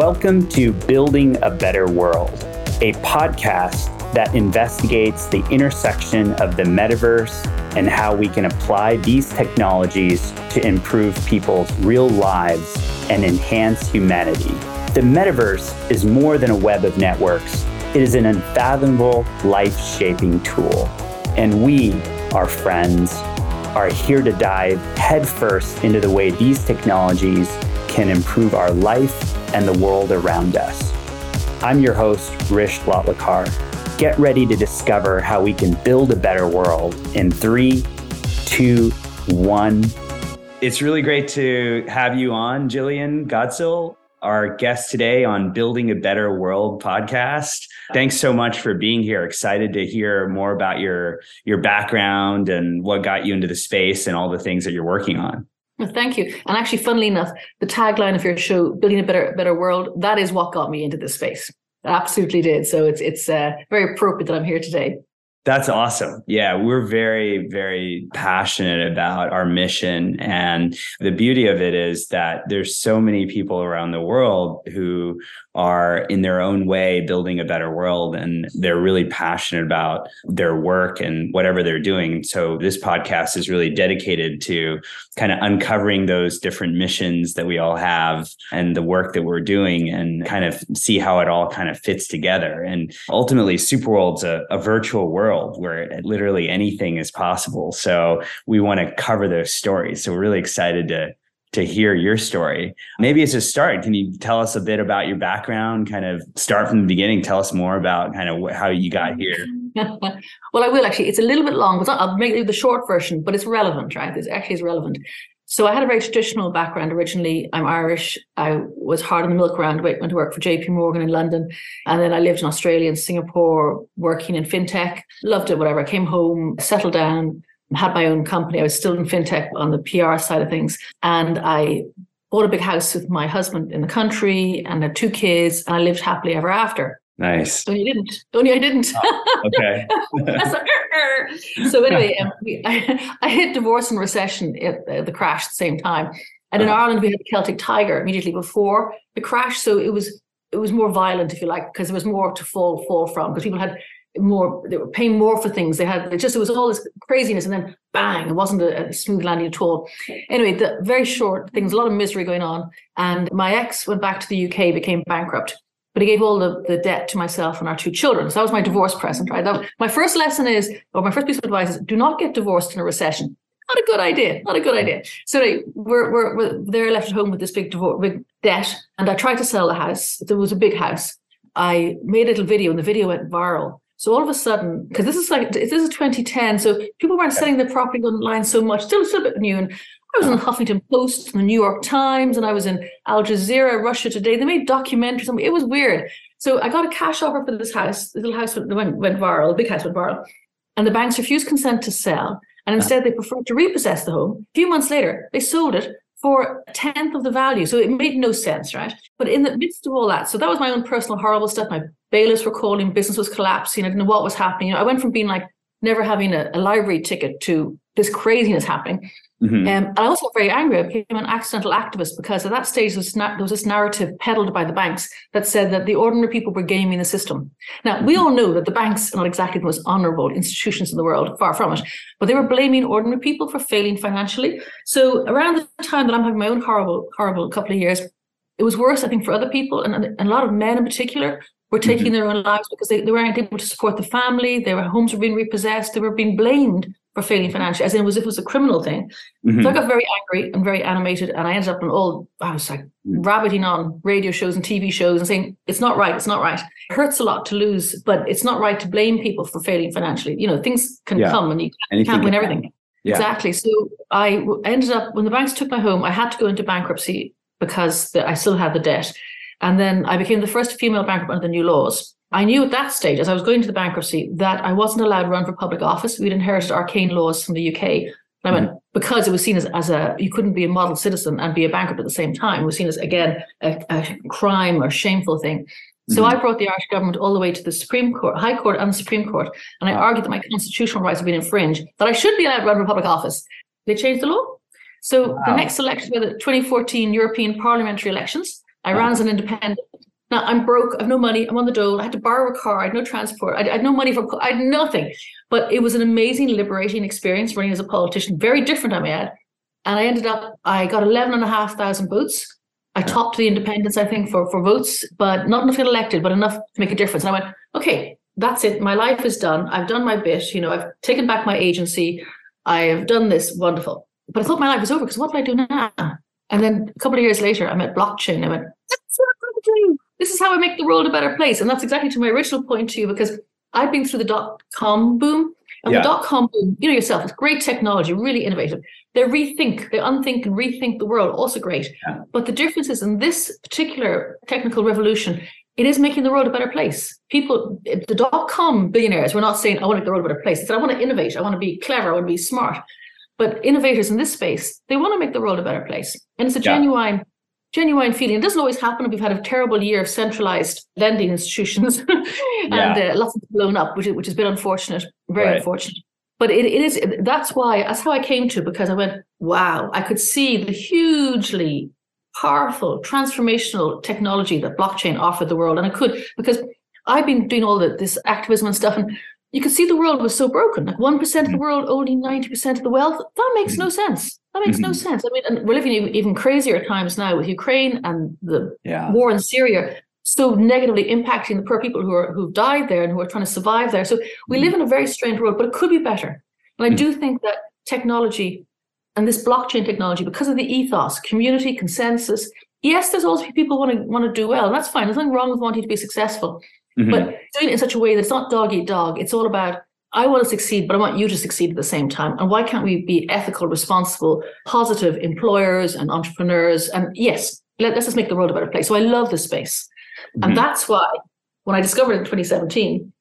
Welcome to Building a Better World, a podcast that investigates the intersection of the metaverse and how we can apply these technologies to improve people's real lives and enhance humanity. The metaverse is more than a web of networks, it is an unfathomable, life shaping tool. And we, our friends, are here to dive headfirst into the way these technologies can improve our life and the world around us. I'm your host, Hrish Lotlikar. Get ready to discover how we can build a better world in three, two, one. It's really great to have you on, Jillian Godsil, our guest today on Building a Better World podcast. Thanks so much for being here. Excited to hear more about your your background and what got you into the space and all the things that you're working on. Thank you. And actually, funnily enough, the tagline of your show, "Building a Better Better World," that is what got me into this space. Absolutely did. So it's it's uh, very appropriate that I'm here today. That's awesome. Yeah, we're very, very passionate about our mission. And the beauty of it is that there's so many people around the world who are in their own way building a better world and they're really passionate about their work and whatever they're doing. So this podcast is really dedicated to kind of uncovering those different missions that we all have and the work that we're doing and kind of see how it all kind of fits together. And ultimately Superworld's a, a virtual world where literally anything is possible. So we want to cover those stories. So we're really excited to to hear your story. Maybe as a start, can you tell us a bit about your background? Kind of start from the beginning. Tell us more about kind of how you got here. well, I will actually. It's a little bit long, but I'll make the short version. But it's relevant, right? It's actually is relevant. So I had a very traditional background originally. I'm Irish. I was hard on the milk round. Went to work for JP Morgan in London. And then I lived in Australia and Singapore working in fintech. Loved it, whatever. I came home, settled down, had my own company. I was still in fintech on the PR side of things. And I bought a big house with my husband in the country and had two kids. And I lived happily ever after. Nice. Only I didn't. Only I didn't. Oh, okay. so anyway, um, we, I, I, hit divorce and recession at the crash at the same time. And in uh-huh. Ireland, we had the Celtic Tiger immediately before the crash. So it was it was more violent, if you like, because there was more to fall fall from. Because people had more they were paying more for things. They had it just it was all this craziness and then bang it wasn't a, a, smooth landing at all. Anyway the very short things a lot of misery going on and my ex went back to the uk became bankrupt. But he gave all the, the debt to myself and our two children. So that was my divorce present right? That, my first lesson is or my first piece of advice is do not get divorced in a recession. Not a good idea not a good idea. So anyway, we're, we're, we're they're left at home with this big divorce big debt and i tried to sell the house. There was a big house. I made a little video and the video went viral so all of a sudden, because this is like this is 2010, so people weren't selling their property online so much, still, still a bit new. And I was in the Huffington Post, the New York Times, and I was in Al Jazeera, Russia Today. They made documentaries. It was weird. So I got a cash offer for this house. The little house went, went viral. The big house went viral, and the banks refused consent to sell. And uh-huh. instead, they preferred to repossess the home. A few months later, they sold it for a tenth of the value. So it made no sense, right? But in the midst of all that, so that was my own personal horrible stuff. My bailiffs were calling, business was collapsing. I didn't know what was happening. You know, I went from being like never having a, a library ticket to this craziness happening. Mm-hmm. Um, I also got very angry. I became an accidental activist because at that stage there was, na- there was, this narrative peddled by the banks that said that the ordinary people were gaming the system. Now, we all know that the banks are not exactly the most honorable institutions in the world, far from it, but they were blaming ordinary people for failing financially. So around the time that I'm having my own horrible, horrible couple of years, it was worse, I think, for other people and, and a lot of men in particular were taking mm-hmm. their own lives because they, they weren't able to support the family. Their homes were being repossessed. They were being blamed for failing financially, as in as if it was a criminal thing. Mm-hmm. So I got very angry and very animated, and I ended up in all I was like rabbiting on radio shows and TV shows and saying it's not right, it's not right. It hurts a lot to lose, but it's not right to blame people for failing financially. You know, things can yeah. come and you can't, can't win everything. Yeah. Exactly. So I ended up when the banks took my home, I had to go into bankruptcy because the, I still had the debt, and then I became the first female bankrupt under the new laws. I knew at that stage, as I was going to the bankruptcy, that I wasn't allowed to run for public office. We'd inherited arcane laws from the UK. I went, mm-hmm. because it was seen as, as a, you couldn't be a model citizen and be a bankrupt at the same time. It was seen as, again, a, a crime or shameful thing. So mm-hmm. I brought the Irish government all the way to the Supreme Court, High Court and the Supreme Court. And I argued that my constitutional rights had been infringed, that I should be allowed to run for public office. They changed the law. So wow. the next election were the 2014 European parliamentary elections. I ran as an independent. Now I'm broke. I've no money. I'm on the dole. I had to borrow a car. I had no transport. I, had no money for. I had nothing. But it was an amazing, liberating experience running as a politician. Very different, I may add. And I ended up. I got eleven and a half thousand votes. I topped the independents, I think, for for votes, but not enough to get elected, but enough to make a difference. And I went, okay, that's it. My life is done. I've done my bit. You know, I've taken back my agency. I have done this. Wonderful. But I thought my life was over because what do I do now? And then a couple of years later, I met blockchain. I went, that's what I'm going to do. This is how I make the world a better place. And that's exactly to my original point to you because I've been through the dot com boom. And yeah. the dot com boom, you know yourself, it's great technology, really innovative. They rethink, they unthink and rethink the world, also great. Yeah. But the difference is in this particular technical revolution, it is making the world a better place. People, the dot com billionaires, we're not saying, I want to make the world a better place. They said, I want to innovate, I want to be clever, I want to be smart. But innovators in this space, they want to make the world a better place. And it's a yeah. genuine, genuine feeling. It doesn't always happen. We've had a terrible year of centralized lending institutions and yeah. uh, lots of blown up, which, which has been unfortunate, very right. unfortunate. But it, it is, that's why, that's how I came to, because I went, wow, I could see the hugely powerful transformational technology that blockchain offered the world. And I could, because I've been doing all the, this activism and stuff, and you could see the world was so broken. Like 1% of the mm-hmm. world, only 90% of the wealth. That makes no mm-hmm. sense. That makes mm-hmm. no sense. I mean, and we're living in even crazier times now with Ukraine and the yeah. war in Syria so negatively impacting the poor people who are who've died there and who are trying to survive there. So we mm-hmm. live in a very strange world, but it could be better. And I mm-hmm. do think that technology and this blockchain technology, because of the ethos, community, consensus, yes, there's always people want to want to do well, and that's fine. There's nothing wrong with wanting to be successful. Mm-hmm. But doing it in such a way that it's not dog eat dog. It's all about I want to succeed, but I want you to succeed at the same time. And why can't we be ethical, responsible, positive employers and entrepreneurs? And yes, let, us just make the world a better place. So I love this space. Mm-hmm. And that's why when I discovered in 2017,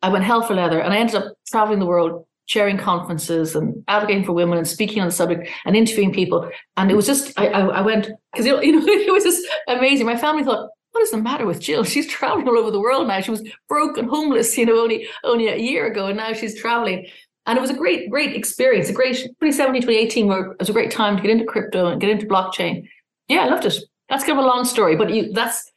I went hell for leather and I ended up traveling the world, chairing conferences and advocating for women and speaking on the subject and interviewing people. And it was just, I, I, I went, because you know, it was just amazing. My family thought, what is the matter with Jill? She's traveling all over the world now. She was broken, homeless, you know, only only a year ago, and now she's traveling. And it was a great, great experience. A great 2017, 2018 where was a great time to get into crypto and get into blockchain. Yeah, I loved it. That's kind of a long story, but you that's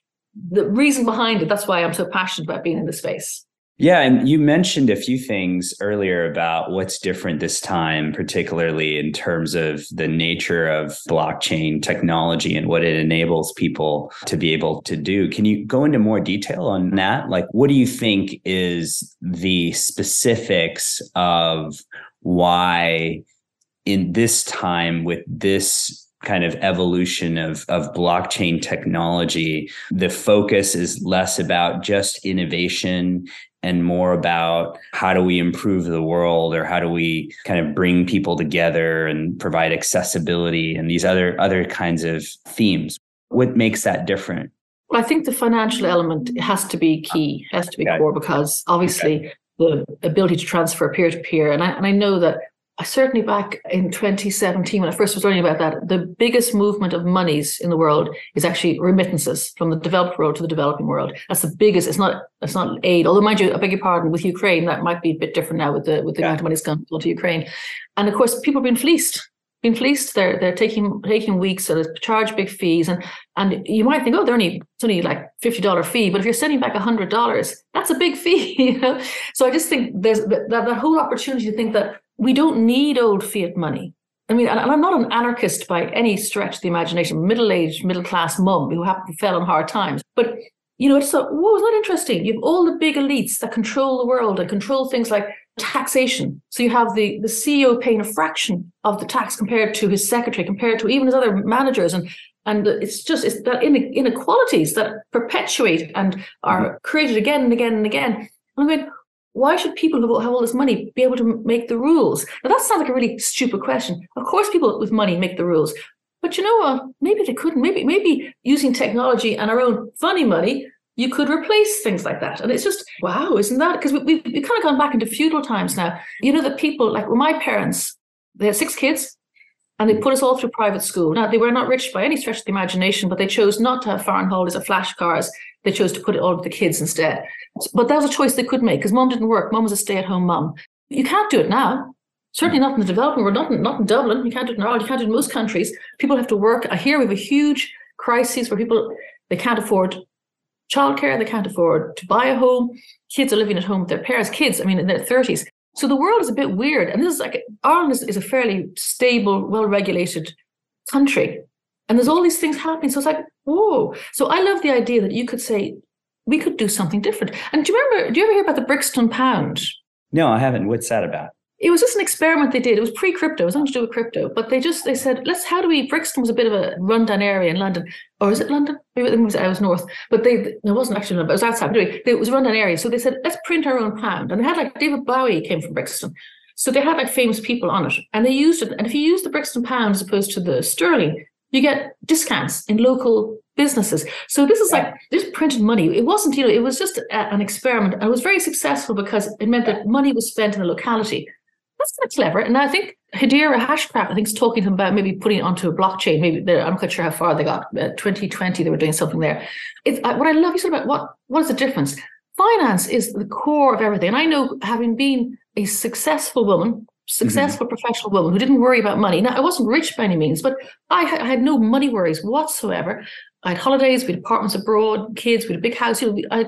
the reason behind it. That's why I'm so passionate about being in the space. Yeah, and you mentioned a few things earlier about what's different this time, particularly in terms of the nature of blockchain technology and what it enables people to be able to do. Can you go into more detail on that? Like, what do you think is the specifics of why in this time with this kind of evolution of, of blockchain technology, the focus is less about just innovation and more about how do we improve the world or how do we kind of bring people together and provide accessibility and these other other kinds of themes what makes that different well, i think the financial element has to be key has to be okay. core because obviously okay. the ability to transfer peer to peer and I, and I know that certainly back in 2017 when I first was learning about that, the biggest movement of monies in the world is actually remittances from the developed world to the developing world. That's the biggest. It's not. It's not aid. Although, mind you, I beg your pardon. With Ukraine, that might be a bit different now with the with the yeah. amount of money that's gone to Ukraine, and of course, people have been fleeced. Been fleeced. They're they're taking taking weeks, so they charge big fees, and and you might think, oh, they're only it's only like fifty dollar fee, but if you're sending back hundred dollars, that's a big fee. You know? So I just think there's that, that whole opportunity to think that we don't need old fiat money. I mean, and I'm not an anarchist by any stretch of the imagination, middle-aged, middle-class mum who happened fell on hard times. But you know, it's so whoa, isn't that interesting? You have all the big elites that control the world and control things like taxation. So you have the, the CEO paying a fraction of the tax compared to his secretary, compared to even his other managers. And and it's just it's that inequalities that perpetuate and are created again and again and again. And I mean, why should people who have all this money be able to make the rules? Now, that sounds like a really stupid question. Of course, people with money make the rules. But you know what? Maybe they couldn't. Maybe, maybe using technology and our own funny money, you could replace things like that. And it's just, wow, isn't that? Because we, we've, we've kind of gone back into feudal times now. You know, the people, like well, my parents, they had six kids and they put us all through private school. Now, they were not rich by any stretch of the imagination, but they chose not to have foreign holidays or flash cars. They chose to put it all with the kids instead. But that was a choice they could make because mom didn't work. Mom was a stay at home mom. You can't do it now. Certainly hmm. not in the developing world, not in, not in Dublin. You can't do it in Ireland. You can't do it in most countries. People have to work. I hear we have a huge crisis where people They can't afford childcare, they can't afford to buy a home. Kids are living at home with their parents, kids, I mean, in their 30s. So the world is a bit weird. And this is like Ireland is, is a fairly stable, well regulated country. And there's all these things happening. So it's like, whoa. So I love the idea that you could say, we could do something different. And do you remember, do you ever hear about the Brixton pound? No, I haven't. What's that about? it was just an experiment they did. It was pre-crypto. It was nothing to do with crypto, but they just they said, let's how do we? Brixton was a bit of a rundown area in London, or is it London? Maybe it was I was north, but they it wasn't actually London, but it was outside. Anyway, it was a rundown area, so they said let's print our own pound, and they had like David Bowie came from Brixton, so they had like famous people on it, and they used it. And if you use the Brixton pound as opposed to the sterling, you get discounts in local businesses. So this is yeah. like this printed money. It wasn't, you know, it was just a, an experiment. And it was very successful because it meant that money was spent in the locality that's kind of clever. And I think Hedera Hashgraph, I think, is talking about maybe putting it onto a blockchain. Maybe I'm not quite sure how far they got. Uh, 2020, they were doing something there. It's, uh, what I love you said about what what is the difference? Finance is the core of everything. And I know, having been a successful woman, successful mm-hmm. professional woman who didn't worry about money. Now, I wasn't rich by any means, but I, I had no money worries whatsoever. I had holidays, we had apartments abroad, kids, we had a big house. You know, I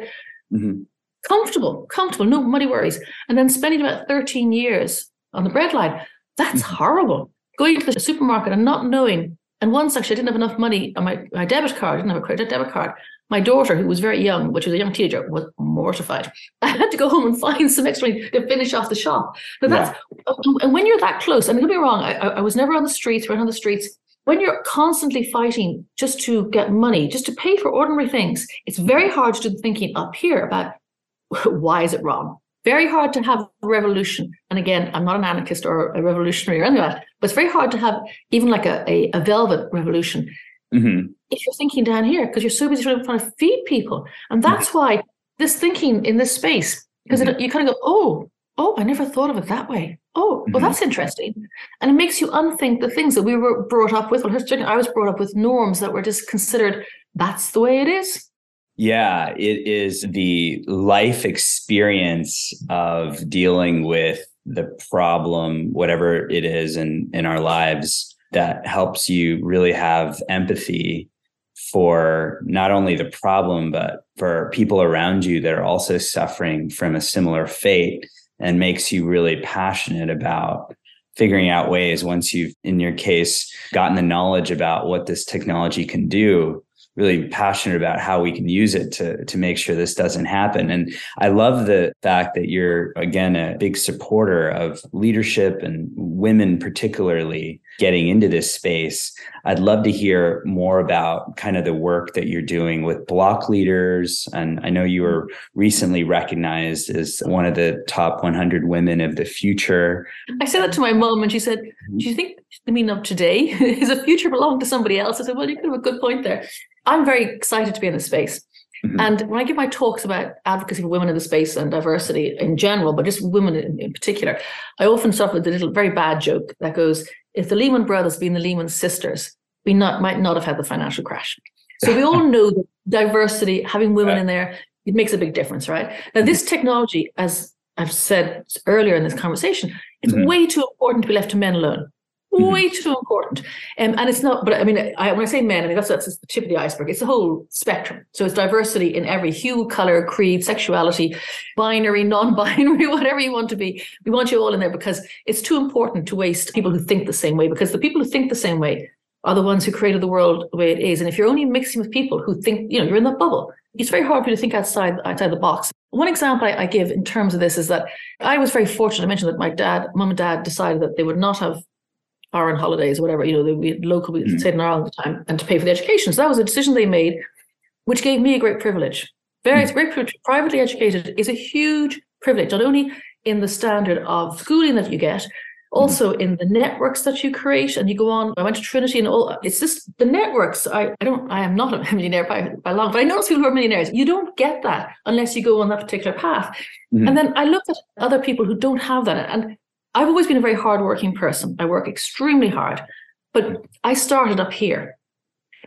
mm-hmm. comfortable, comfortable, no money worries. And then spending about 13 years on the bread line. That's mm-hmm. horrible. Going to the supermarket and not knowing. And once actually, I didn't have enough money on my, my debit card. I didn't have a credit debit card. My daughter, who was very young, which was a young teenager, was mortified. I had to go home and find some extra money to finish off the shop. But that's yeah. and when you're that close, and don't be wrong, I, I was never on the streets, right on the streets. When you're constantly fighting just to get money, just to pay for ordinary things, it's very hard to do the thinking up here about why is it wrong? very hard to have a revolution. And again, I'm not an anarchist or a revolutionary or anything like that, but it's very hard to have even like a, a, a velvet revolution mm-hmm. If you're thinking down here because you're so busy trying to feed people. And that's why this thinking in this space, because mm-hmm. you kind of go, oh, oh, I never thought of it that way. Oh, well, mm-hmm. that's interesting. And it makes you unthink the things that we were brought up with. Well, I was brought up with norms that were just considered that's the way it is. Yeah, it is the life experience of dealing with the problem, whatever it is in, in our lives, that helps you really have empathy for not only the problem, but for people around you that are also suffering from a similar fate and makes you really passionate about figuring out ways once you've, in your case, gotten the knowledge about what this technology can do really passionate about how we can use it to to make sure this doesn't happen. And i love the fact that you're again a big supporter of leadership and women particularly getting into this space i'd love to hear more about kind of the work that you're doing with BlockLeaders and i know you were recently recognized as one of the top 100 women of the future i said that to my mom and she said mm-hmm. do you think the meaning of today is a future belong to somebody else i said well you could have a good point there I'm very excited to be in this space. Mm-hmm. And when I give my talks about advocacy for women in the space and diversity in general, but just women in, in particular, I often start with a little very bad joke that goes, if the Lehman brothers being the Lehman sisters, we not might not have had the financial crash. So we all know that diversity, having women in there, it makes a big difference, right? Now, this technology, as I've said earlier in this conversation, it's mm-hmm. way too important to be left to men alone. Way too important. Um, and it's not, but I mean, I, when I say men, I mean, that's, that's the tip of the iceberg. It's the whole spectrum. So it's diversity in every hue, color, creed, sexuality, binary, non binary, whatever you want to be. We want you all in there because it's too important to waste people who think the same way, because the people who think the same way are the ones who created the world the way it is. And if you're only mixing with people who think, you know, you're in that bubble, it's very hard for you to think outside outside the box. One example I, I give in terms of this is that I was very fortunate. I mentioned that my dad, mum and dad decided that they would not have foreign holidays, whatever, you know, we local, we mm. stayed in Ireland at the time, and to pay for the education. So that was a decision they made, which gave me a great privilege. Very mm. great privilege. Privately educated is a huge privilege, not only in the standard of schooling that you get, mm. also mm. in the networks that you create and you go on. I went to Trinity and all it's just the networks. I, I don't I am not a millionaire by, by long, but I know people who are millionaires. You don't get that unless you go on that particular path. Mm. And then I look at other people who don't have that. And I've always been a very hardworking person. I work extremely hard, but I started up here.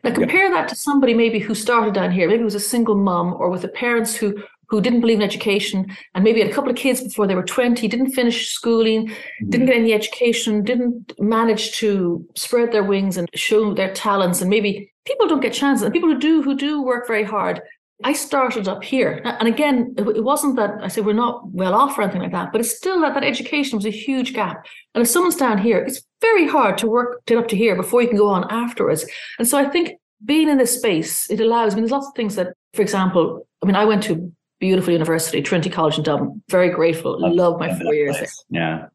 Now compare that to somebody maybe who started down here, maybe was a single mom or with the parents who who didn't believe in education and maybe had a couple of kids before they were 20, didn't finish schooling, mm-hmm. didn't get any education, didn't manage to spread their wings and show their talents and maybe people don't get chances. And people who do, who do work very hard, I started up here. And again, it wasn't that I said we're not well off or anything like that, but it's still that that education was a huge gap. And if someone's down here, it's very hard to work to up to here before you can go on afterwards. And so I think being in this space, it allows, I mean, there's lots of things that, for example, I mean, I went to beautiful university, Trinity College in Dublin. Very grateful. Love, Love my four years place. there.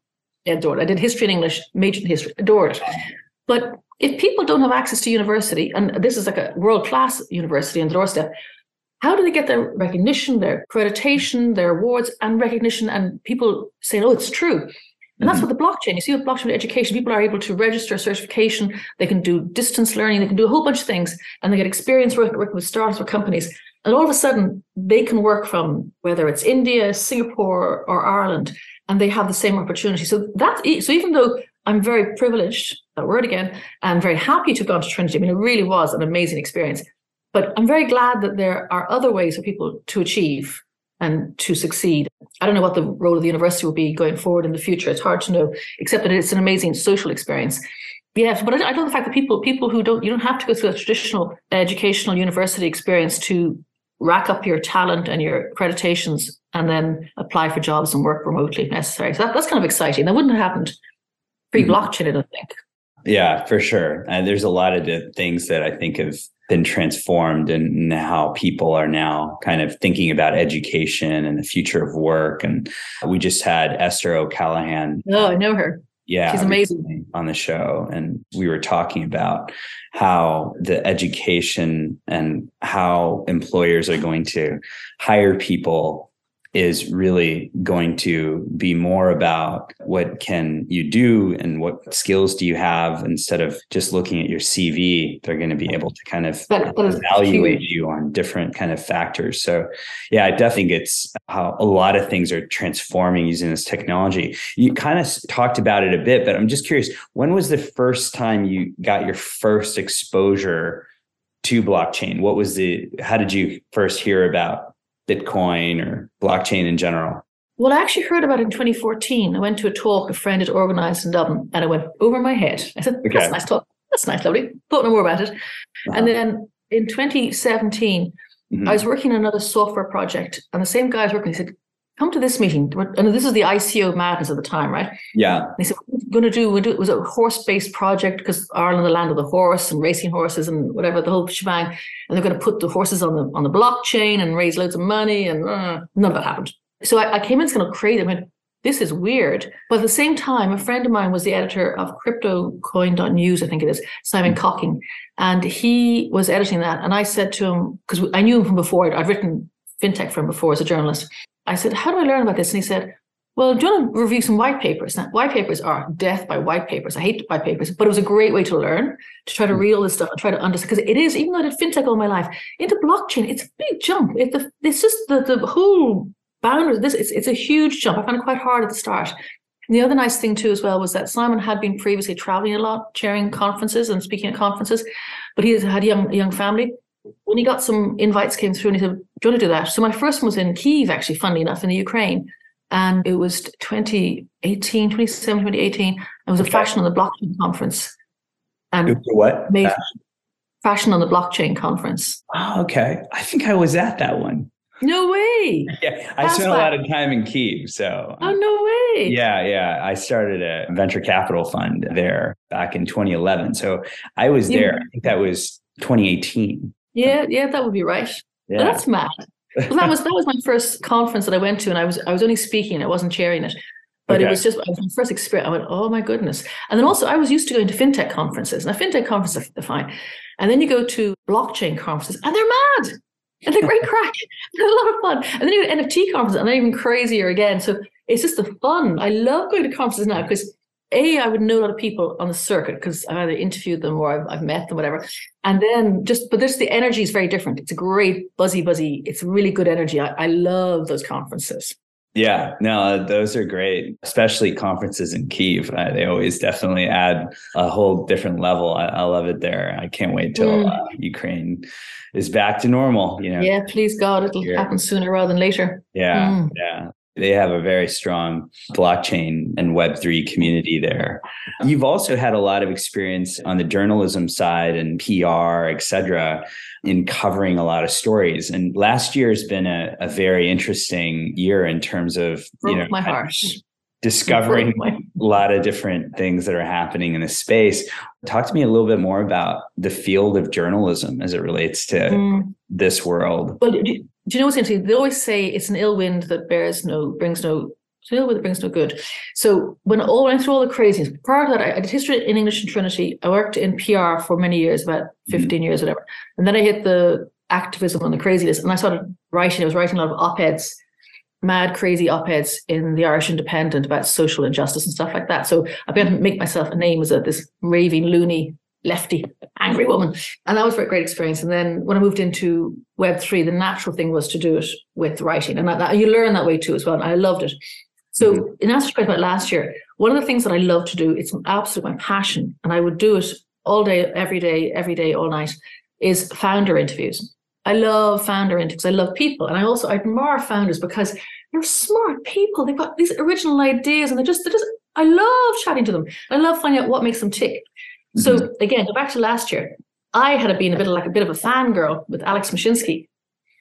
Yeah. Adored it. I did history and English, majored in history, adored it. But if people don't have access to university, and this is like a world class university on the doorstep, how do they get their recognition, their accreditation, their awards, and recognition? And people say, oh, it's true. And that's mm-hmm. what the blockchain. You see, with blockchain education, people are able to register a certification. They can do distance learning. They can do a whole bunch of things, and they get experience working, working with startups or companies. And all of a sudden, they can work from whether it's India, Singapore, or Ireland, and they have the same opportunity. So that so even though I'm very privileged, that word again, I'm very happy to have gone to Trinity. I mean, it really was an amazing experience. But I'm very glad that there are other ways for people to achieve and to succeed. I don't know what the role of the university will be going forward in the future. It's hard to know, except that it's an amazing social experience. Yes, but I, I know the fact that people people who don't you don't have to go through a traditional educational university experience to rack up your talent and your accreditations and then apply for jobs and work remotely if necessary. So that, that's kind of exciting. That wouldn't have happened pre mm-hmm. blockchain, I don't think. Yeah, for sure. And there's a lot of things that I think have been transformed and how people are now kind of thinking about education and the future of work. And we just had Esther O'Callaghan. Oh, I know her. Yeah. She's amazing. On the show. And we were talking about how the education and how employers are going to hire people is really going to be more about what can you do and what skills do you have instead of just looking at your CV. They're going to be able to kind of evaluate you on different kind of factors. So, yeah, I definitely think it's how a lot of things are transforming using this technology. You kind of talked about it a bit, but I'm just curious when was the first time you got your first exposure to blockchain? What was the, how did you first hear about Bitcoin or blockchain in general? Well, I actually heard about it in 2014. I went to a talk a friend had organized in Dublin and I went over my head. I said, okay. that's nice talk. That's nice, lovely. Thought no more about it. Uh-huh. And then in 2017, mm-hmm. I was working on another software project and the same guy was working, he said, come to this meeting. And this is the ICO madness at the time, right? Yeah. He said, what are going to do? we do it was a horse-based project because Ireland, the land of the horse and racing horses and whatever, the whole shebang. And they're going to put the horses on the on the blockchain and raise loads of money. And uh, none of that happened. So I, I came in, it's kind of crazy. I went, this is weird. But at the same time, a friend of mine was the editor of CryptoCoin.news, I think it is, Simon. Cocking. And he was editing that. And I said to him, because I knew him from before, I'd, I'd written fintech for him before as a journalist. I said, How do I learn about this? And he said, Well, do you want to review some white papers? Now, white papers are death by white papers. I hate white papers, but it was a great way to learn, to try to hmm. read all this stuff and try to understand. Because it is, even though I did fintech all my life, into blockchain, it's a big jump. It, the, it's just the, the whole boundaries. This it's, it's a huge jump. I found it quite hard at the start. And the other nice thing too, as well, was that Simon had been previously traveling a lot, chairing conferences and speaking at conferences, but he had a young, young family when he got some invites came through and he said, Do you want to do that? So my first one was in Kiev, actually, funnily enough, in the Ukraine. And it was 2018, 2017, 2018. It was okay. a fashion on the blockchain conference. And what? Fashion. fashion on the blockchain conference. Oh, okay. I think I was at that one. No way. Yeah, I spent a lot of time in Kiev. So, oh, no way. Yeah, yeah. I started a venture capital fund there back in 2011. So I was there. I think that was 2018. Yeah, yeah, that would be right. Yeah. that's mad. Well, that was that was my first conference that I went to, and I was I was only speaking. I wasn't chairing it, but okay. it was just it was my first experience. I went, oh my goodness! And then also I was used to going to fintech conferences. Now fintech conferences are fine, and then you go to blockchain conferences, and they're mad. And they're great crack. They're a lot of fun. And then you go to NFT conferences, and they're even crazier again. So it's just the fun. I love going to conferences now because a, I would know a lot of people on the circuit because I've either interviewed them or I've, I've met them, whatever. And then just, but this, the energy is very different. It's a great buzzy, buzzy. It's really good energy. I, I love those conferences. Yeah, no, those are great, especially conferences in Kiev. Uh, they always definitely add a whole different level. I, I love it there. I can't wait till mm. uh, Ukraine is back to normal. You know. Yeah, please God, it'll happen sooner rather than later. Yeah, mm. yeah. They have a very strong blockchain and Web3 community there. You've also had a lot of experience on the journalism side and PR, et cetera, in covering a lot of stories. And last year has been a, a very interesting year in terms of, Broke you know, my heart. discovering a lot of different things that are happening in the space. Talk to me a little bit more about the field of journalism as it relates to Mm. this world. Well, do, you know what's interesting? They always say it's an ill wind that bears no brings no it's an ill wind that brings no good. So when all went through all the craziness, prior to that, I, I did history in English in Trinity. I worked in PR for many years, about mm-hmm. 15 years, whatever. And then I hit the activism and the craziness, and I started writing. I was writing a lot of op-eds, mad, crazy op-eds in the Irish Independent about social injustice and stuff like that. So I began to make myself a name as a this raving, loony, lefty, angry woman. And that was a great experience. And then when I moved into Web3, the natural thing was to do it with writing. And that, that- you learn that way too as well. And I loved it. So mm-hmm. in answer to your question about last year, one of the things that I love to do, it's absolute my passion, and I would do it all day, every day, every day, all night, is founder interviews. I love founder interviews. I love people. And I also admire founders because they're smart people. They've got these original ideas and they just, they just, I love chatting to them. I love finding out what makes them tick. So again, go back to last year. I had been a bit of like a bit of a fangirl with Alex Mashinsky.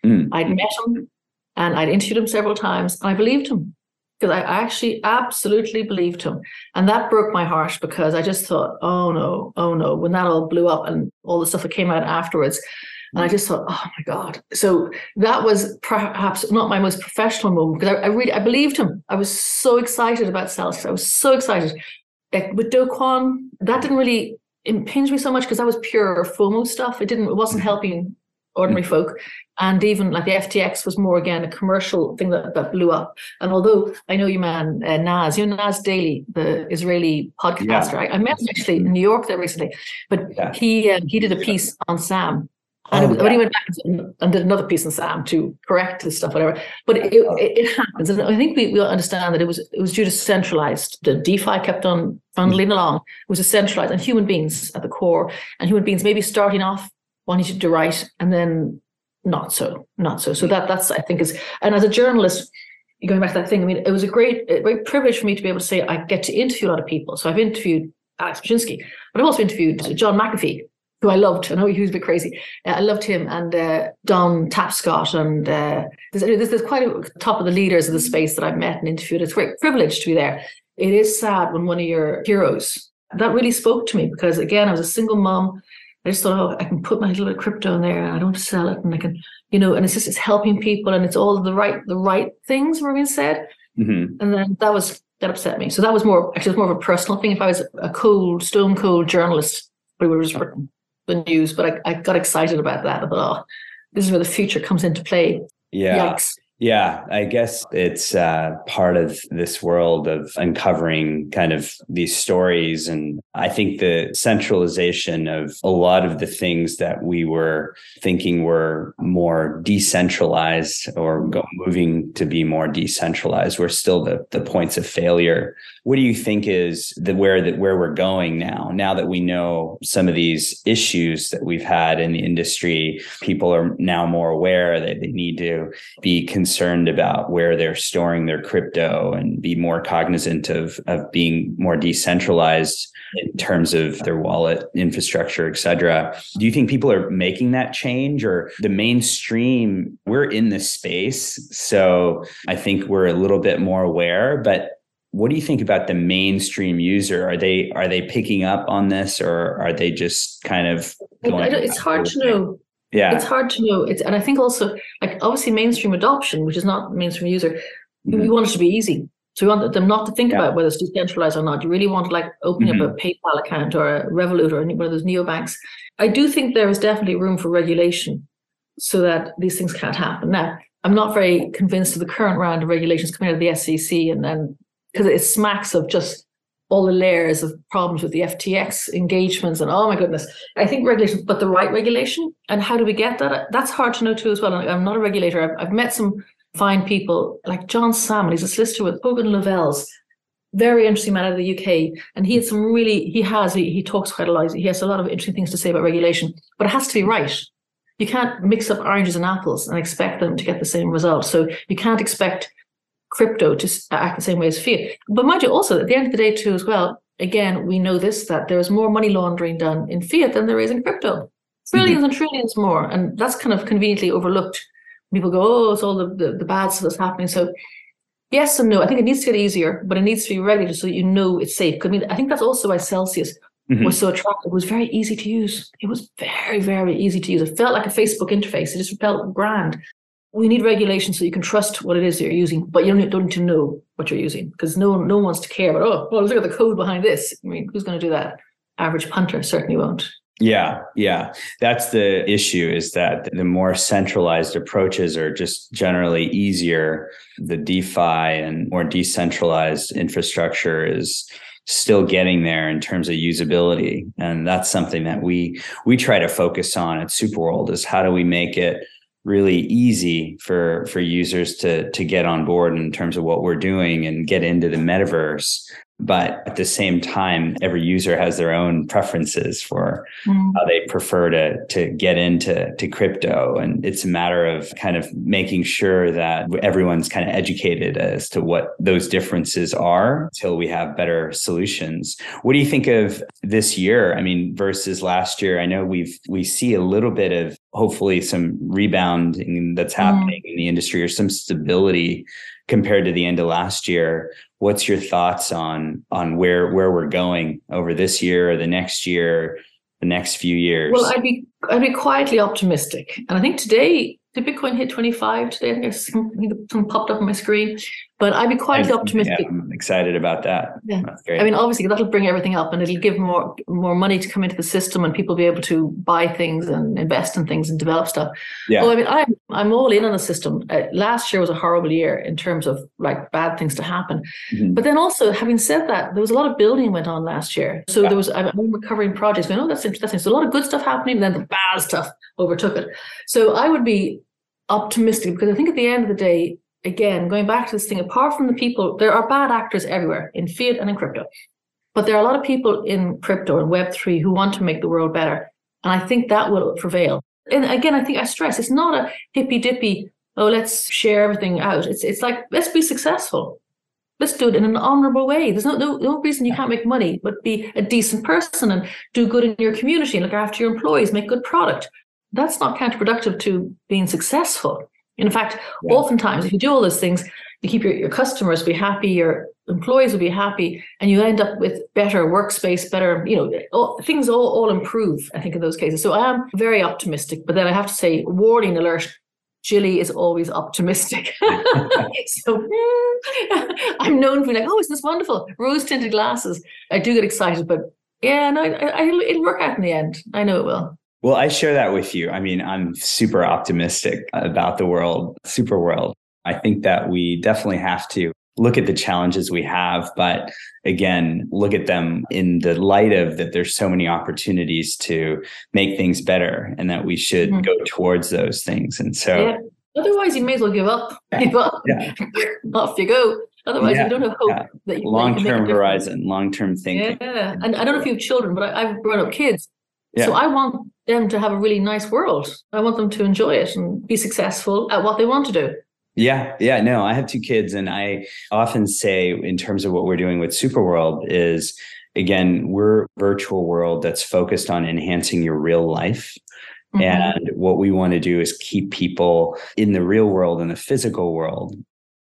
Mm. I'd met him and I'd interviewed him several times and I believed him because I actually absolutely believed him. And that broke my heart because I just thought, oh no, oh no, when that all blew up and all the stuff that came out afterwards. And I just thought, oh my God. So that was perhaps not my most professional moment because I, I really I believed him. I was so excited about Celsius. I was so excited. Like with Do Kwon, that didn't really impinge me so much because that was pure FOMO stuff. It didn't, it wasn't helping ordinary folk. And even like the FTX was more again a commercial thing that, that blew up. And although I know you man, uh, Nas, you know Nas Daily, the Israeli podcaster. I, I met him actually in New York there recently, but Yeah. he um, he did a piece on Sam. Oh, and Oh, was, yeah. he went back and- and did another piece on Sam to correct his stuff, whatever. But it, it, it happens, and I think we, we understand that it was it was due to centralized. The DeFi kept on funneling mm. along. It was a centralized, and human beings at the core, and human beings maybe starting off wanting to do right, and then not so, not so. So that that's I think is, and as a journalist, going back to that thing, I mean, it was a great, a great privilege for me to be able to say I get to interview a lot of people. So I've interviewed Alex Paczynski, but I've also interviewed John McAfee, who I loved. I know he was a bit crazy. Uh, I loved him and uh, Don Tapscott. And uh, there's, there's, there's quite a top of the leaders of the space that I've met and interviewed. It's a great privilege to be there. It is sad when one of your heroes, that really spoke to me because, again, I was a single mom. I just thought, oh, I can put my little bit of crypto in there and I don't sell it. And I can, you know, and it's just, it's helping people and it's all the right, the right things were being said. Mhm. And then that was, that upset me. So that was more, actually, it was more of a personal thing. If I was a cold, stone cold journalist, would have just written the news, but I, I got excited about that. I thought, oh, this is where the future comes into play. Yeah. Yikes. Yeah, I guess it's uh, part of this world of uncovering kind of these stories. And I think the centralization of a lot of the things that we were thinking were more decentralized or go, moving to be more decentralized were still the, the points of failure. What do you think is the where that where we're going now? Now that we know some of these issues that we've had in the industry, people are now more aware that they need to be concerned about where they're storing their crypto and be more cognizant of, of being more decentralized in terms of their wallet infrastructure, et cetera. Do you think people are making that change or the mainstream? We're in this space. So I think we're a little bit more aware, but what do you think about the mainstream user? Are they are they picking up on this or are they just kind of going it's hard to know. Yeah. It's hard to know. It's and I think also like obviously mainstream adoption, which is not mainstream user, Mhm. we want it to be easy. So we want them not to think Yeah. about whether it's decentralized or not. You really want to like open Mhm. up a PayPal account or a Revolut or any one of those neobanks. I do think there is definitely room for regulation so that these things can't happen. Now, I'm not very convinced of the current round of regulations coming out of the SEC and then because it smacks of just all the layers of problems with the FTX engagements and oh my goodness. I think regulation, but the right regulation and how do we get that? That's hard to know too as well. And I'm not a regulator. I've, I've met some fine people like John Salmon. He's a solicitor with Hogan Lovells. Very interesting man out of the UK. And he had some really, he has, he, he talks quite a lot. He has a lot of interesting things to say about regulation, but it has to be right. You can't mix up oranges and apples and expect them to get the same result. So you can't expect crypto to act the same way as fiat. But mind you, also at the end of the day, too, as well, again, we know this that there's more money laundering done in fiat than there is in crypto. 1000000000000s mm-hmm. and trillions more. And that's kind of conveniently overlooked. People go, oh, it's all the, the, the bad stuff that's happening. So yes and no. I think it needs to get easier, but it needs to be regulated so that you know it's safe. I mean, I think that's also why Celsius mm-hmm. was so attractive. It was very easy to use. It was very, very easy to use. It felt like a Facebook interface. It just felt grand. We need regulation so you can trust what it is that you're using, but you don't, don't need to know what you're using because no one, no one wants to care about, oh, well, look at the code behind this. I mean, who's going to do that? Average punter certainly won't. Yeah, yeah. That's the issue is that the more centralized approaches are just generally easier. The DeFi and more decentralized infrastructure is still getting there in terms of usability. And that's something that we we try to focus on at Superworld is how do we make it really easy for for users to to get on board in terms of what we're doing and get into the metaverse. But at the same time every user has their own preferences for mm. how they prefer to to get into to crypto. And it's a matter of kind of making sure that everyone's kind of educated as to what those differences are until we have better solutions. What do you think of this year? I mean versus last year i know we've we see a little bit of hopefully some rebounding that's mm. happening mm. in the industry or some stability compared to the end of last year what's your thoughts on on where where we're going over this year or the next year the next few years well i'd be i'd be quietly optimistic and i think today did bitcoin hit 25 today i think something popped up on my screen but I'd be quite I, optimistic. Yeah, I'm excited about that. Yeah. I mean, obviously that'll bring everything up and it'll give more more money to come into the system and people be able to buy things and invest in things and develop stuff. Yeah. Well, I mean, I'm I'm all in on the system. Uh, last year was a horrible year in terms of like bad things to happen. Mm-hmm. But then also, having said that, there was a lot of building went on last year. So yeah. there was I'm recovering projects. Going, oh, that's interesting. So a lot of good stuff happening, and then the bad stuff overtook it. So I would be optimistic because I think at the end of the day, again, going back to this thing, apart from the people, there are bad actors everywhere in fiat and in crypto. But there are a lot of people in crypto and Web3 who want to make the world better. And I think that will prevail. And again, I think I stress it's not a hippy dippy, oh, let's share everything out. It's it's like, let's be successful. Let's do it in an honorable way. There's no, no, no reason you can't make money, but be a decent person and do good in your community and look after your employees, make good product. That's not counterproductive to being successful. In fact, yeah. oftentimes, if you do all those things, you keep your, your customers be happy, your employees will be happy, and you end up with better workspace, better, you know, all, things all, all improve, I think, in those cases. So I am very optimistic, but then I have to say, warning alert, Jilly is always optimistic. so I'm known for like, oh, isn't this wonderful? Rose tinted glasses. I do get excited, but yeah, no, I, I, it'll work out in the end. I know it will. Well, I share that with you. I mean, I'm super optimistic about the world, super world. I think that we definitely have to look at the challenges we have, but again, look at them in the light of that there's so many opportunities to make things better and that we should mm-hmm. go towards those things. And so yeah. otherwise you may as well give up. Give up. Yeah. Off you go. Otherwise, yeah, you don't have hope yeah. that you long term horizon, long term thinking. Yeah, and I don't know if you have children, but I, have grown up kids, yeah. So I want them to have a really nice world. I want them to enjoy it and be successful at what they want to do. Yeah, yeah, no, I have two kids, and I often say, in terms of what we're doing with Superworld, is again, we're virtual world that's focused on enhancing your real life. Mm-hmm. And what we want to do is keep people in the real world, in the physical world.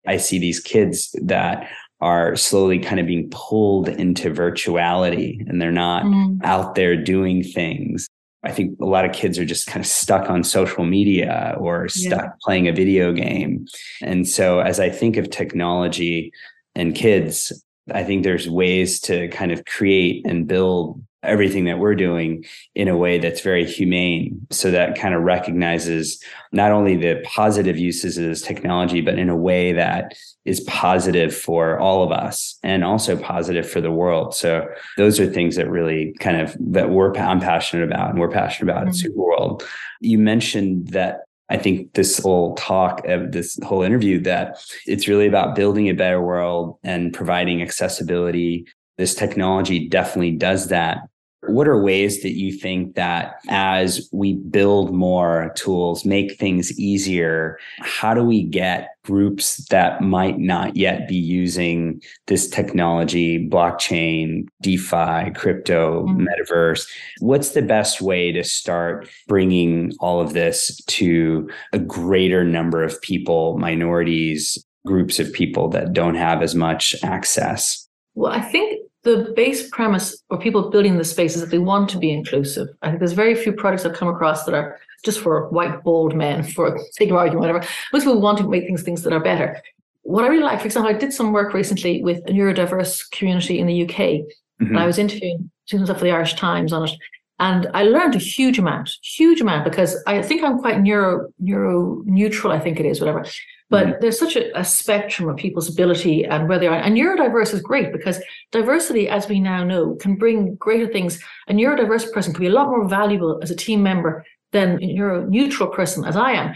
I see these kids that are slowly kind of being pulled into virtuality and they're not mm. out there doing things. I think a lot of kids are just kind of stuck on social media or stuck yeah. playing a video game. And so as I think of technology and kids, I think there's ways to kind of create and build everything that we're doing in a way that's very humane. So that kind of recognizes not only the positive uses of this technology, but in a way that is positive for all of us and also positive for the world. So those are things that really kind of that we're I'm passionate about and we're passionate about mm-hmm. at Superworld. You mentioned that I think this whole talk of this whole interview that it's really about building a better world and providing accessibility. This technology definitely does that. What are ways that you think that as we build more tools, make things easier, how do we get groups that might not yet be using this technology, blockchain, DeFi, crypto, mm-hmm. metaverse? What's the best way to start bringing all of this to a greater number of people, minorities, groups of people that don't have as much access? Well, I think the base premise or people building the space is that they want to be inclusive. I think there's very few products I've come across that are just for white, bald men, for sake of argument, whatever. Most people want to make things things that are better. What I really like, for example, I did some work recently with a neurodiverse community in the UK, mm-hmm. and I was interviewing students of the Irish Times on it. And I learned a huge amount, huge amount, because I think I'm quite neuro neuro neutral, I think it is, whatever. But mm-hmm. there's such a, a, spectrum of people's ability and where they are. And neurodiverse is great because diversity, as we now know, can bring greater things. A neurodiverse person can be a lot more valuable as a team member than a neuro neutral person, as I am.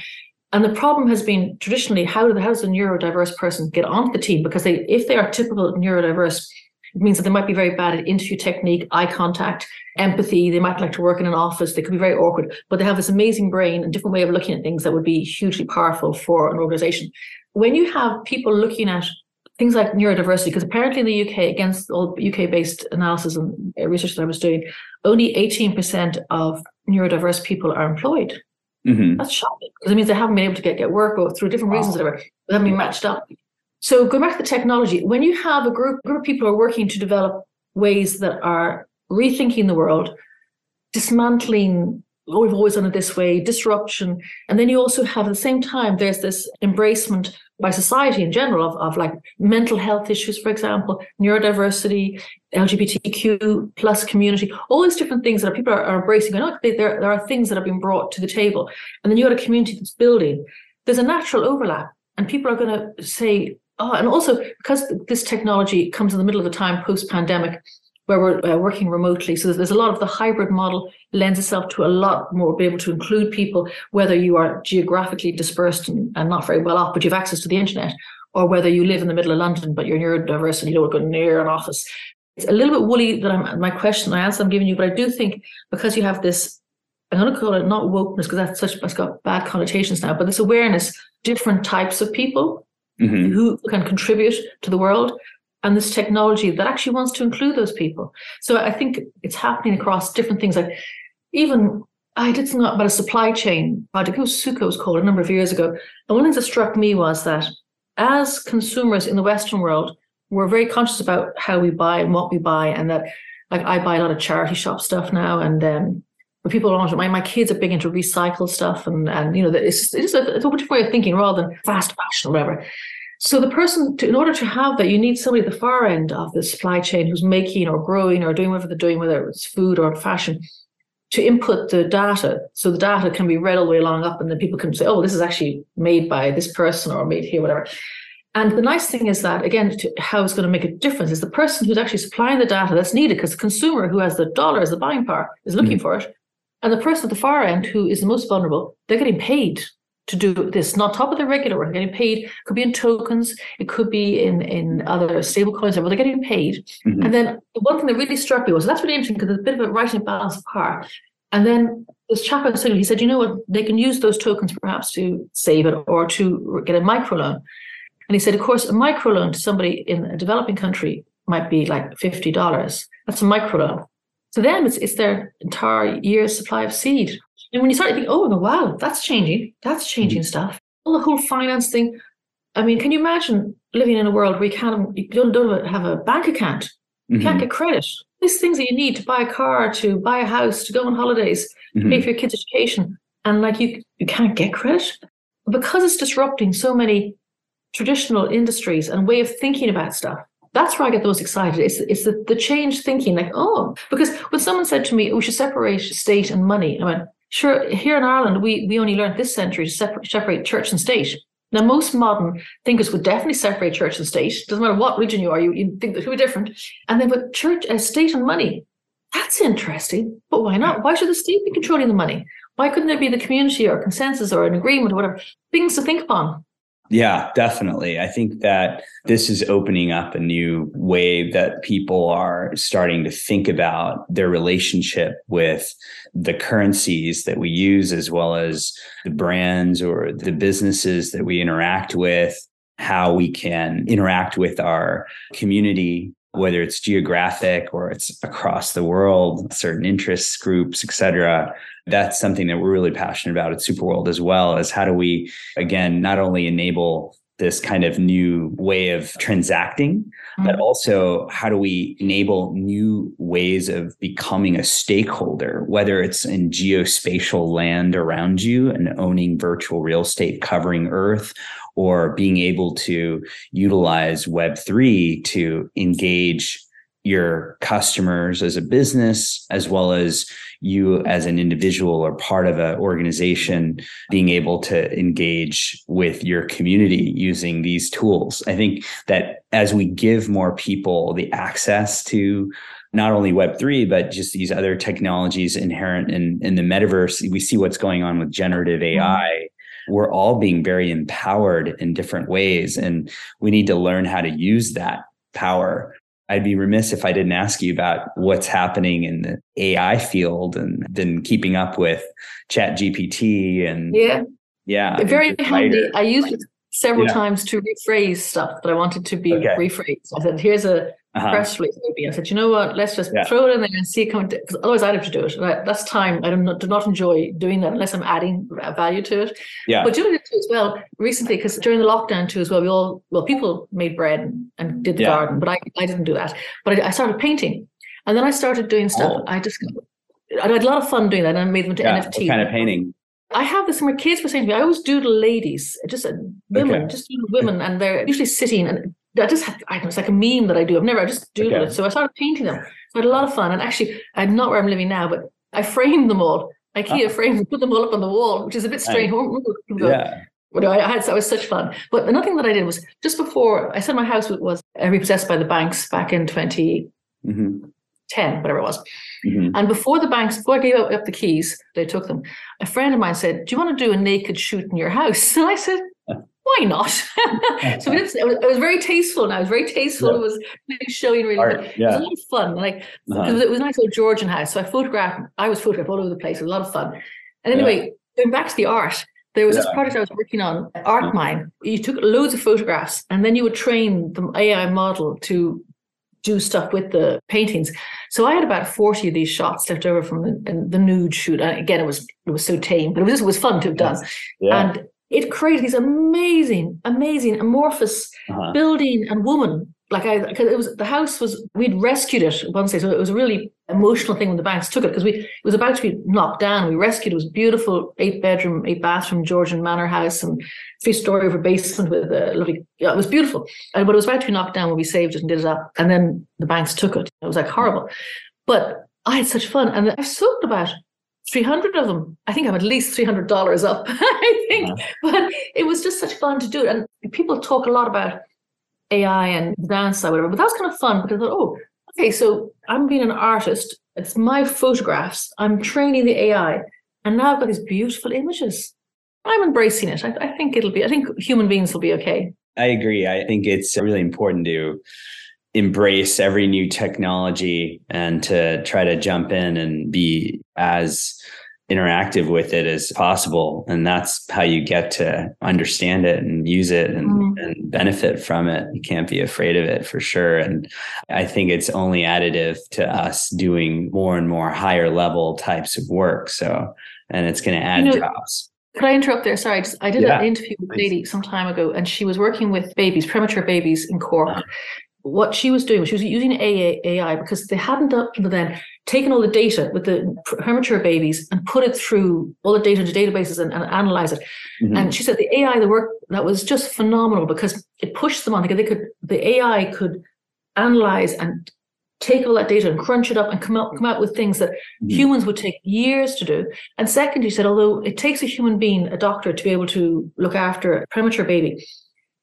And the problem has been traditionally how, how does a neurodiverse person get onto the team? Because they, if they are typical neurodiverse, it means that they might be very bad at interview technique, eye contact, empathy. They might like to work in an office. They could be very awkward, but they have this amazing brain and different way of looking at things that would be hugely powerful for an organization. When you have people looking at things like neurodiversity, because apparently in the UK, against all UK based analysis and research that I was doing, only 18% of neurodiverse people are employed. Mm-hmm. That's shocking because it means they haven't been able to get, get work or through different wow. reasons, whatever, they haven't been matched up. So going back to the technology, when you have a group, group of people are working to develop ways that are rethinking the world, dismantling oh, we've always done it this way, disruption. And then you also have at the same time, there's this embracement by society in general of, of like mental health issues, for example, neurodiversity, LGBTQ plus community, all these different things that people are, are embracing. Know there, there are things that have been brought to the table. And then you got a community that's building. There's a natural overlap. And people are going to say, oh, and also because this technology comes in the middle of the time post pandemic, where we're uh, working remotely. So there's a lot of the hybrid model lends itself to a lot more be able to include people, whether you are geographically dispersed and, and, not very well off, but you have access to the internet, or whether you live in the middle of London, but you're neurodiverse and you don't go near an office. It's a little bit woolly that I'm my question, my answer I'm giving you, but I do think because you have this, I'm going to call it not wokeness because that's such, it's got bad connotations now, but this awareness, different types of people mm-hmm. who can contribute to the world and this technology that actually wants to include those people. So I think it's happening across different things. Like even I did something about a supply chain project. It was Suko was called a number of years ago. And one things that struck me was that as consumers in the Western world, we're very conscious about how we buy and what we buy, and that like I buy a lot of charity shop stuff now, and um, people aren't. My my kids are big into recycle stuff, and and you know it's it's a, it's a different way of thinking rather than fast fashion or whatever. So the person, to, in order to have that, you need somebody at the far end of the supply chain who's making or growing or doing whatever they're doing, whether it's food or fashion, to input the data. So the data can be read all the way along up, and then people can say, "Oh, this is actually made by this person or made here, whatever." And the nice thing is that, again, how it's going to make a difference is the person who's actually supplying the data that's needed, because the consumer who has the dollars, the buying power, is looking mm-hmm. for it. And the person at the far end who is the most vulnerable, they're getting paid to do this, not top of their regular work, getting paid. It could be in tokens, it could be in in other stable coins, but they're getting paid. Mm-hmm. And then the one thing that really struck me was that's really interesting because there's a bit of a right and balance of power. And then this chap was saying, he said, you know what, they can use those tokens perhaps to save it or to get a microloan. And he said, of course, a microloan to somebody in a developing country might be like $50. That's a microloan. To them, it's, it's their entire year's supply of seed. And when you start to think, oh, wow, that's changing, that's changing mm-hmm. stuff. All the whole finance thing. I mean, can you imagine living in a world where you can't, you don't, don't have a bank account, you mm-hmm. can't get credit? These things that you need to buy a car, to buy a house, to go on holidays, mm-hmm. pay for your kids' education, and like you, you can't get credit because it's disrupting so many traditional industries and way of thinking about stuff. That's where I get the most excited. It's, it's the, the change thinking, like, oh, because when someone said to me, we should separate state and money, I went, Sure, here in Ireland, we, we only learned this century to separate, separate church and state. Now, most modern thinkers would definitely separate church and state. Doesn't matter what region you are, you, you think could be different. And then, but church, uh, state, and money. That's interesting. But why not? Why should the state be controlling the money? Why couldn't there be the community or consensus or an agreement or whatever? Things to think upon. Yeah, definitely. I think that this is opening up a new way that people are starting to think about their relationship with the currencies that we use, as well as the brands or the businesses that we interact with, how we can interact with our community whether it's geographic or it's across the world, certain interests groups, et cetera. That's something that we're really passionate about at Superworld as well as how do we, again, not only enable this kind of new way of transacting, mm-hmm. but also how do we enable new ways of becoming a stakeholder, whether it's in geospatial land around you and owning virtual real estate covering Earth, or being able to utilize Web3 to engage your customers as a business, as well as you as an individual or part of an organization being able to engage with your community using these tools. I think that as we give more people the access to not only Web3, but just these other technologies inherent in, in the metaverse, we see what's going on with generative mm-hmm. AI we're all being very empowered in different ways. And we need to learn how to use that power. I'd be remiss if I didn't ask you about what's happening in the AI field and then keeping up with Chat GPT and yeah, yeah, very handy. I used it several yeah. times to rephrase stuff that I wanted to be okay. rephrased. I said, "Here's a uh-huh. press release maybe. I said, you know what, let's just yeah. throw it in there and see it come. Because otherwise, I'd have to do it. That's time. I do not, do not enjoy doing that unless I'm adding value to it. Yeah. But doing it too as well recently, because during the lockdown too as well, we all well people made bread and, did the yeah. garden, but I I didn't do that. But I, I, started painting, and then I started doing stuff. Oh. I just I had a lot of fun doing that, and I made them to yeah. NFT. What kind of painting? I have this, my kids were saying to me, I always doodle ladies, just women, okay. just women, and they're usually sitting and I just had, I know, it's like a meme that I do. I've never, I just doodled okay. it. So I started painting them. So I had a lot of fun. And actually, I'm not where I'm living now, but I framed them all. IKEA oh. framed and put them all up on the wall, which is a bit strange. Yeah. But I had, it was such fun. But another thing that I did was just before I said my house was repossessed by the banks back in 2010, mm-hmm. whatever it was. Mm-hmm. And before the banks, before I gave up the keys, they took them. A friend of mine said, "Do you want to do a naked shoot in your house?" And I said, why not? so it was, it was, very tasteful now. It was very tasteful. Yeah. It was really showing really Art, good. Yeah. It was a lot of fun. Like uh-huh. it, was, it was a nice old Georgian house. So I photographed, I was photographed all over the place. It was a lot of fun. And anyway, yeah. going back to the art, there was this project I was working on, ArtMine. You took loads of photographs and then you would train the AI model to do stuff with the paintings. So I had about 40 of these shots left over from the, the nude shoot. And again, it was it was so tame, but it was it was fun to have done. Yeah. And it created these amazing, amazing amorphous uh-huh. building and woman. Like I, because it was the house was we'd rescued it one day, so it was a really emotional thing when the banks took it because we it was about to be knocked down. We rescued it. It was beautiful, eight bedroom, eight bathroom Georgian manor house and three story over basement with a lovely. Yeah, it was beautiful. And but it was about to be knocked down when we saved it and did it up, and then the banks took it. It was like horrible, but I had such fun, and I soaked about 300 of them. I think I'm at least $300 up, I think. Yeah. But it was just such fun to do. And people talk a lot about AI and dance or whatever, but that was kind of fun because I thought, oh, okay, so I'm being an artist. It's my photographs. I'm training the AI. And now I've got these beautiful images. I'm embracing it. I, I think it'll be, I think human beings will be okay. I agree. I think it's really important to embrace every new technology and to try to jump in and be as interactive with it as possible. And that's how you get to understand it and use it and, mm. and benefit from it. You can't be afraid of it for sure. And i think it's only additive to us doing more and more higher level types of work. So and it's going to add you know, jobs. could I interrupt there? Sorry, I, just, I did yeah, an interview with a lady some time ago, and she was working with babies, premature babies in Cork, uh-huh what she was doing was she was using AI because they hadn't up until then taken all the data with the premature babies and put it through all the data into databases and, and analyze it. Mm-hmm. And she said the AI, the work that was just phenomenal because it pushed them on. They could the AI could analyze and take all that data and crunch it up and come out come out with things that mm-hmm. humans would take years to do. And second, she said, although it takes a human being, a doctor, to be able to look after a premature baby,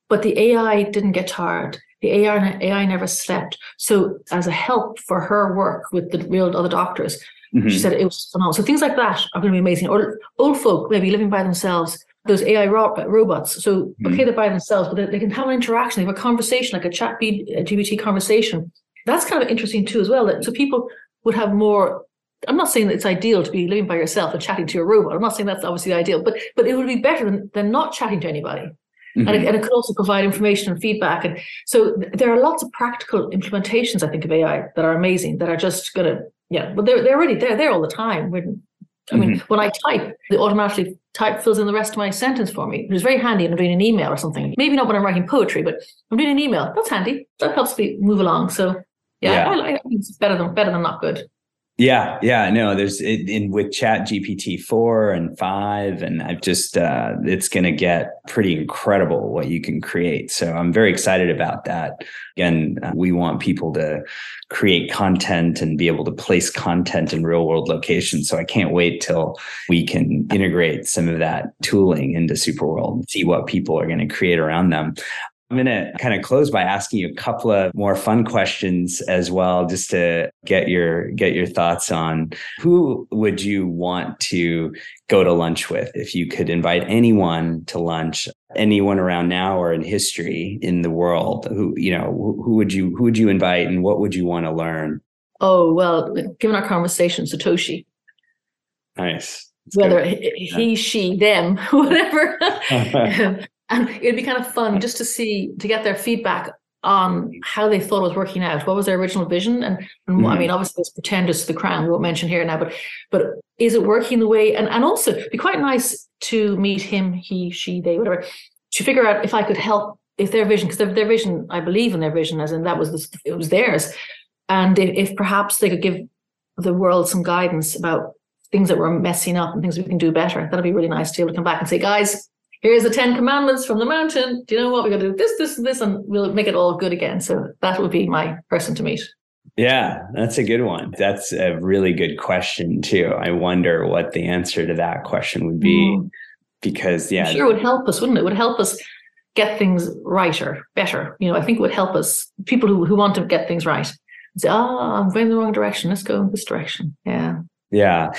but the AI didn't get tired the AI, AI never slept. So as a help for her work with the real other doctors, mm-hmm. she said it was phenomenal. So things like that are going to be amazing. Or old folk maybe living by themselves those AI ro- robots. So, okay, mm-hmm. they're by themselves, but they, they, can have an interaction, they have a conversation, like a chat B, a GPT conversation. That's kind of interesting too, as well. That, so people would have more. I'm not saying that it's ideal to be living by yourself and chatting to your robot. I'm not saying that's obviously ideal, but but it would be better than, than not chatting to anybody. Mm-hmm. And, it, and it could also provide information and feedback. And so there are lots of practical implementations, I think, of AI that are amazing, that are just going to, yeah, but they're, they're already there, there all the time. When, I mean, mm-hmm. when I type, it automatically type fills in the rest of my sentence for me, which is very handy when I'm doing an email or something. Maybe not when I'm writing poetry, but I'm doing an email. That's handy. That helps me move along. So yeah, yeah. I, I, think it's better than better than not good. Yeah, yeah, no, there's in with Chat GPT four and five, and I've just uh, it's going to get pretty incredible what you can create. So I'm very excited about that. Again, uh, we want people to create content and be able to place content in real world locations. So I can't wait till we can integrate some of that tooling into Superworld and see what people are going to create around them. I'm going to kind of close by asking you a couple of more fun questions as well, just to get your get your thoughts on who would you want to go to lunch with if you could invite anyone to lunch, anyone around now or in history in the world. Who you know who would you who would you invite and what would you want to learn? Oh well, given our conversation, Satoshi. Nice. That's Whether good. he, she, them, whatever. and it'd be kind of fun just to see to get their feedback on how they thought it was working out. What was their original vision? And, and mm-hmm. I mean, obviously, it's pretenders to the crown. We won't mention here now, but but is it working the way? And and also, be quite nice to meet him, he, she, they, whatever, to figure out if I could help if their vision, because their, their vision, I believe in their vision, as in that was the, it was theirs, and if, if perhaps they could give the world some guidance about things that were messing up and things we can do better. That'd be really nice to be able to come back and say, guys, here's the Ten Commandments from the mountain. Do you know what? We're going to do this, this, and this, and we'll make it all good again. So that would be my person to meet. Yeah, that's a good one. That's a really good question, too. I wonder what the answer to that question would be. Mm. Because, yeah. I'm sure it would help us, wouldn't it? It would help us get things righter, better. You know, I think it would help us, people who, who want to get things right, say, oh, I'm going the wrong direction. Let's go in this direction. Yeah. Yeah.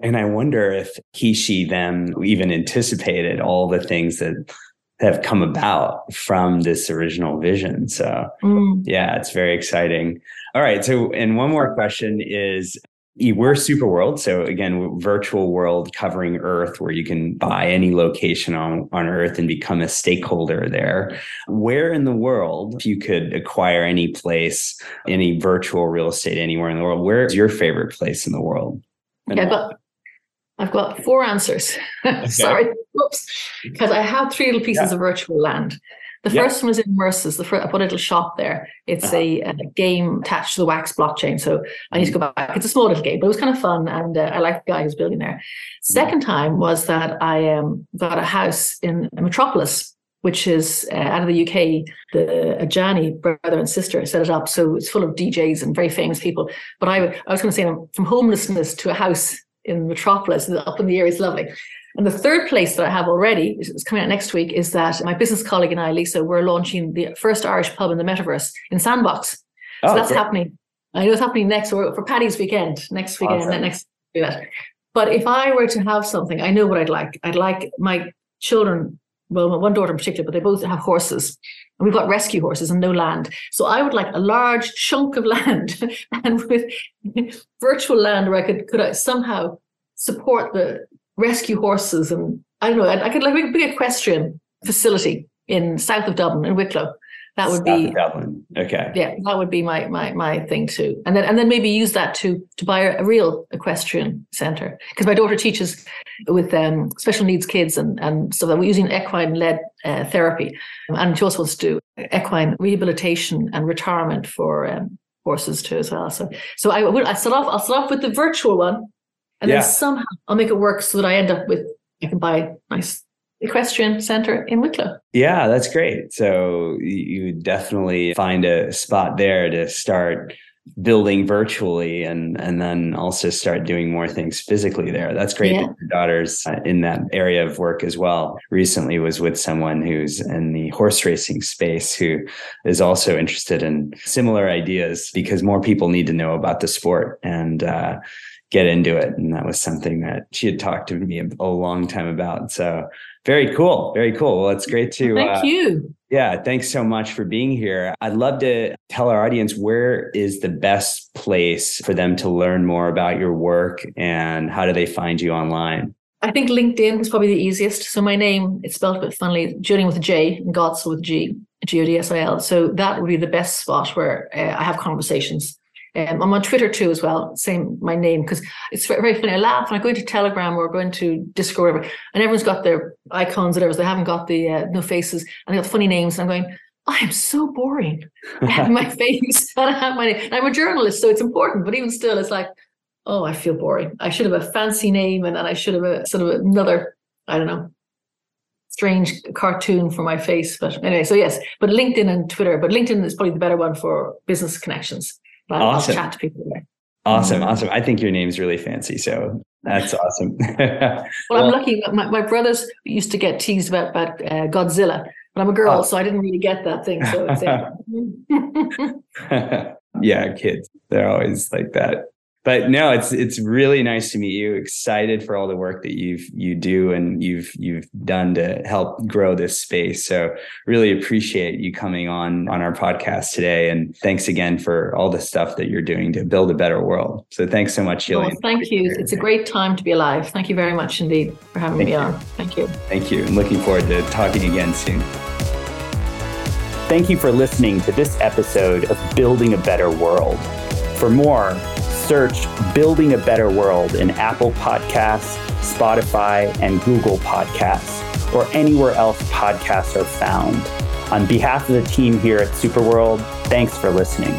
And I wonder if he, she, them even anticipated all the things that have come about from this original vision. So, mm. yeah, it's very exciting. All right. So, and one more question is we're super world so again virtual world covering earth where you can buy any location on, on earth and become a stakeholder there where in the world if you could acquire any place any virtual real estate anywhere in the world where is your favorite place in the world okay, I've got I've got four answers. Okay. Sorry, whoops, because I have three little pieces yeah. of virtual land. The yeah. first one is in. The first, I put a little shop there. It's uh-huh. a, a, game attached to the Wax blockchain. So I need to go back. It's a small little game, but it was kind of fun, and uh, I like the guy who's building there. Second time was that I um, got a house in Metropolis, which is uh, out of the UK. The Ajani brother and sister set it up, so it's full of DJs and very famous people. But I, I was going to say, from homelessness to a house in Metropolis, up in the area, it's lovely. And the third place that I have already, is coming out next week, is that my business colleague and I, Lisa, we're launching the first Irish pub in the metaverse in Sandbox. So oh, that's great. happening. I know it's happening next or for Paddy's weekend, next weekend, awesome. next do that. But if I were to have something, I know what I'd like. I'd like my children, well, one daughter in particular, but they both have horses. And we've got rescue horses and no land. So I would like a large chunk of land and with virtual land where I could could I somehow support the rescue horses and I don't know, I, I could like a big equestrian facility in south of Dublin in Wicklow. That would south be Dublin. Okay. Yeah, that would be my my my thing too. And then and then maybe use that to to buy a, a real equestrian center. Because my daughter teaches with um, special needs kids and and so that we're using equine led uh, therapy. And she also wants to do equine rehabilitation and retirement for um, horses too as well. So so I will I start off I'll start off with the virtual one and yeah. then somehow I'll make it work so that I end up with I can buy nice equestrian center in Wicklow. Yeah, that's great. So you definitely find a spot there to start building virtually and and then also start doing more things physically there that's great yeah. your daughter's uh, in that area of work as well recently was with someone who's in the horse racing space who is also interested in similar ideas because more people need to know about the sport and uh, get into it. And that was something that she had talked to me a long time about. So very cool. Very cool. Well, it's great to. Thank uh, you. Yeah. Thanks so much for being here. I'd love to tell our audience where is the best place for them to learn more about your work and how do they find you online? I think LinkedIn is probably the easiest. So my name, it's spelled a bit funnily, Jillian with a J and Godsil with G, G O D S I L. So that would be the best spot where uh, I have conversations. Um, I'm on Twitter too as well, same my name, because it's very, funny. I laugh when I go into Telegram or go into Discord, and everyone's got their icons, whatever. So they haven't got the uh, no faces, and they got funny names. And I'm going, I am so boring. I have my face, and I have my name. I'm a journalist, so it's important. But even still, it's like, oh, I feel boring. I should have a fancy name, and then I should have a sort of another, I don't know, strange cartoon for my face. But anyway, so yes, but LinkedIn and Twitter, but LinkedIn is probably the better one for business connections. But awesome. I'll chat to people there. Awesome, mm-hmm. awesome. I think your name's really fancy, so that's awesome. well, well, I'm lucky. My, my brothers used to get teased about about uh, Godzilla, but I'm a girl, oh. so I didn't really get that thing. So yeah, kids, they're always like that but no, it's it's really nice to meet you. Excited for all the work that you've you do and you've you've done to help grow this space. So really appreciate you coming on on our podcast today, and thanks again for all the stuff that you're doing to build a better world. So thanks so much, Jillian. Oh, thank you. It's a great time to be alive. Thank you very much indeed for having thank me you. on. Thank you. Thank you. I'm looking forward to talking again soon. Thank you for listening to this episode of Building a Better World. For more search Building a Better World in Apple Podcasts, Spotify, and Google Podcasts, or anywhere else podcasts are found. On behalf of the team here at Superworld, thanks for listening.